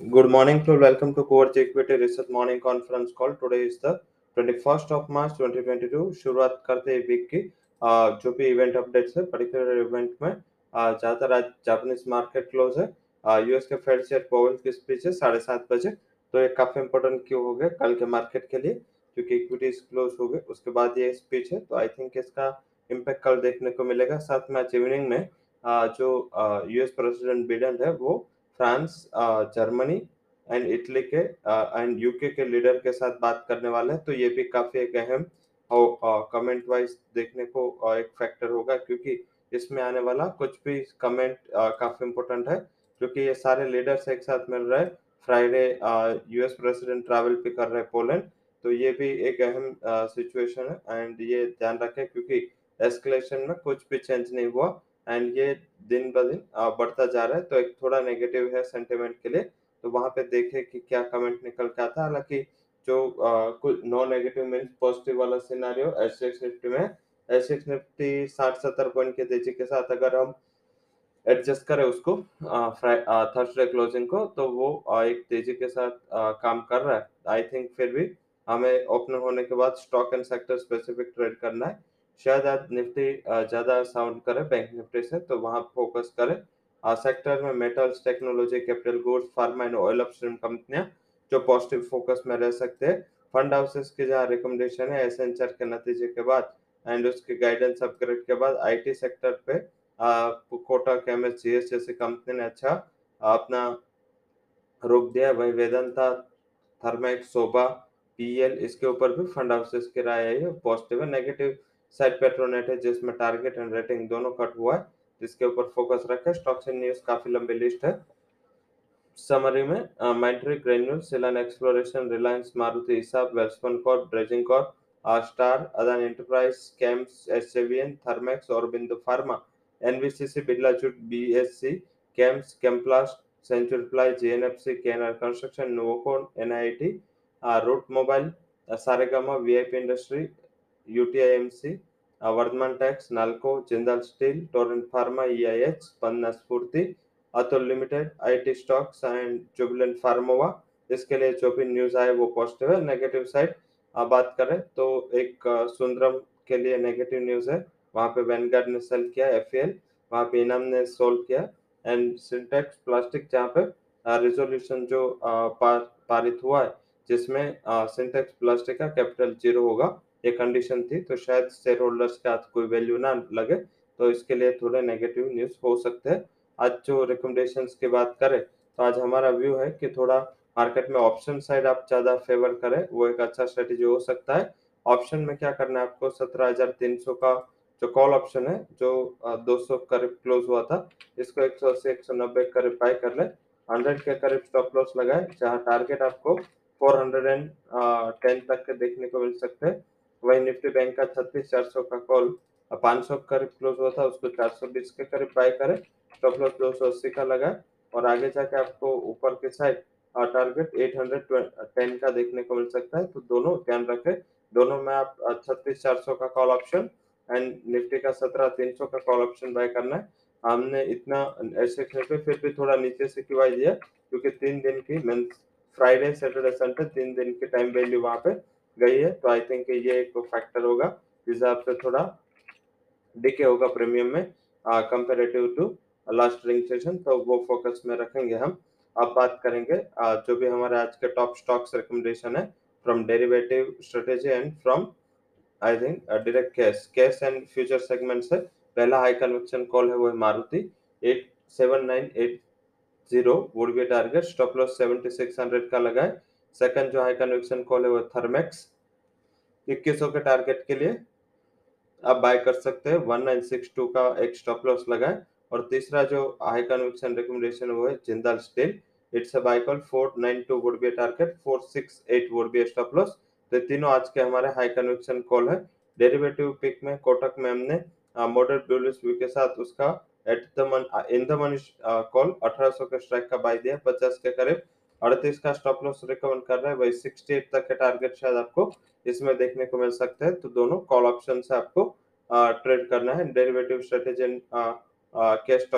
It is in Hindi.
Good morning to welcome to Coverage Equity Research Morning Conference Call. Today is the 21st of March 2022. शुरुआत करते हैं वीक की। जो भी इवेंट अपडेट्स है पर्टिकुलर इवेंट में ज़्यादातर आज जापानीज मार्केट क्लोज है। यूएस के फेड चेयर पोवल की स्पीच है, साढ़े सात बजे। तो ये काफ़ी इंपॉर्टेंट क्यों हो गया? कल के मार्केट के लिए, क्योंकि इक्विटीज क्लोज हो गए। उसके बाद ये स्पीच है तो आई थिंक इसका इम्पैक्ट कल देखने को मिलेगा। साथ में आज इवनिंग में जो यूएस प्रेसिडेंट बिडेन है, वो फ्रांस जर्मनी एंड इटली के एंड यूके के लीडर के साथ बात करने वाले हैं। तो ये भी काफ़ी एक अहम कमेंट वाइज देखने को एक फैक्टर होगा क्योंकि इसमें आने वाला कुछ भी कमेंट काफ़ी इम्पोर्टेंट है क्योंकि ये सारे लीडर्स एक साथ मिल रहे हैं। फ्राइडे यूएस प्रेसिडेंट ट्रैवल पे कर रहे हैं पोलैंड तो ये भी एक अहम सिचुएशन है। एंड ये ध्यान रखें क्योंकि एस्केलेशन में कुछ भी चेंज नहीं हुआ। एंड ये दिन ब दिन बढ़ता जा रहा है। तो एक थोड़ा नेगेटिव है सेंटिमेंट के लिए। तो वहाँ पे देखे कि क्या कमेंट निकल के आता है। हालाँकि जो कुछ नो नेगेटिव मीन पॉजिटिव वाला सिनारियो एस एक्स निफ्टी में एस एक्स निफ्टी साठ सत्तर पॉइंट के तेज़ी के साथ अगर हम एडजस्ट करें उसको थर्सडे क्लोजिंग को तो वो आ, एक तेज़ी के साथ आ, काम कर रहा है। आई थिंक फिर भी हमें ओपन होने के बाद stock and sector specific trade करना है। शायद आज निफ्टी ज़्यादा साउंड करे बैंक निफ्टी से तो वहाँ फोकस करे। सेक्टर में metals technology capital goods pharma and oil upstream कंपनियाँ जो पॉजिटिव फोकस में रह सकते हैं। फंड हाउसेस के जहाँ रिकमेंडेशन है एसेंचर के नतीजे के बाद एंड उसके गाइडेंस अपग्रेड के बाद आईटी सेक्टर पे कोटक एम एस जैसी कंपनी ने अच्छा अपना रोक दिया। वही वेदांता थर्मैक्स सोबा पीएल इसके ऊपर भी फंड हाउसेस की राय आई है पॉजिटिव है नेगेटिव साइड पेट्रोनेट है, जिसमें टारगेट एंड रेटिंग दोनों कट हुआ है, जिसके ऊपर फोकस रखे स्टॉक्स एंड न्यूज़ काफ़ी लंबी लिस्ट है। समरी में माइट्रिक granule Selan exploration Reliance Maruti हिसाब Welspun corp dredging corp star Adani enterprise CAMS एसएवीएन Thermax और Bindu pharma NVCC Birla jute BSC CAMS Chemplast century ply JNFC KNR construction Novocon NIT route mobile Saregama VIP industry UTI AMC Vardhman tax Nalco Jindal steel torrent pharma EIH Panna स्फूर्ति Atul limited IT stocks and Jubilant Pharmova इसके लिए जो भी न्यूज़ आए वो पॉजिटिव है नेगेटिव साइड बात करें तो एक सुंदरम के लिए नेगेटिव न्यूज़ है। वहाँ पे वैनगार्ड ने सेल किया एफ़ वहाँ पे इनाम ने सोल्व किया एंड सिंटेक्स प्लास्टिक जहाँ पे रिजोल्यूशन जो पारित हुआ है, जिसमें सिंटेक्स प्लास्टिक का कैपिटल ज़ीरो होगा। ये कंडीशन थी तो शायद शेयर होल्डर्स के हाथ कोई वैल्यू ना लगे तो इसके लिए थोड़े नेगेटिव न्यूज़ हो सकते हैं। आज जो रिकमेंडेशंस की बात करें तो आज हमारा व्यू है कि थोड़ा मार्केट में ऑप्शन साइड आप ज़्यादा फेवर करें, वो एक अच्छा स्ट्रेटेजी हो सकता है। ऑप्शन में क्या करना है आपको? सत्रह हज़ार तीन सौ का जो कॉल ऑप्शन है, जो 200 करीब क्लोज हुआ था, इसको 180 190 करीब बाय कर ले। 100 के करीब स्टॉप लॉस लगाए, जहाँ टारगेट आपको 410 तक के देखने को मिल सकते हैं। वही निफ्टी बैंक का छत्तीस, चार सौ का कॉल पाँच सौ करीब क्लोज हुआ था, उसको चार सौ बीस के करीब बाय करे स्टॉप लॉस दो सौ अस्सी का लगा, और आगे जाके आपको ऊपर के side target eight hundred ten का देखने को मिल सकता है तो दोनों ध्यान रखें, दोनों में आप छत्तीस, चार सौ का कॉल ऑप्शन एंड निफ्टी का सत्रह, तीन सौ का कॉल ऑप्शन बाय करना है। हमने इतना ऐसे पे फिर भी थोड़ा नीचे से क्यों दिया क्योंकि तीन दिन की मीन फ्राइडे सैटरडे संडे तीन दिन की टाइम वैल्यू वहाँ पे गई है तो आई थिंक ये एक फैक्टर होगा जिस हिसाब से थोड़ा डिके होगा प्रीमियम में comparative to last ring session तो वो फोकस में रखेंगे हम। अब बात करेंगे आ, जो भी हमारे आज के टॉप स्टॉक्स रिकमेंडेशन है from derivative strategy and from I think direct cash cash and future segment से पहला हाई कन्वेक्शन कॉल है वो है Maruti. Eight seven nine eight zero would be target stop loss seventy six hundred का लगाए सेकंड जो हाई कन्वेक्शन कॉल है वो थर्मेक्स 2100 के टारगेट के लिए आप बाय कर सकते हैं। 1962 का एक स्टॉप लॉस लगाए और तीसरा जो हाई कन्वेक्शन रिकमेंडेशन वो है Jindal steel it's a buy call 492 would be target 468 would be stop loss तो तीनों आज के हमारे हाई कन्वेक्शन कॉल है। डेरिवेटिव पिक में, कोटक में हमने मॉडल ब्यूलिस व्यू के साथ उसका एट द मन इन द मनी कॉल 1800 के स्ट्राइक का बाय दिया 50 के करीब। अड़तीस का स्टॉप लॉस रिकमेंड कर रहे हैं, वही सिक्सटी एट तक के टारगेट शायद आपको। इसमें देखने को मिल सकते हैं तो दोनों कॉल ऑप्शन से आपको ट्रेड करना है। Derivative strategy cash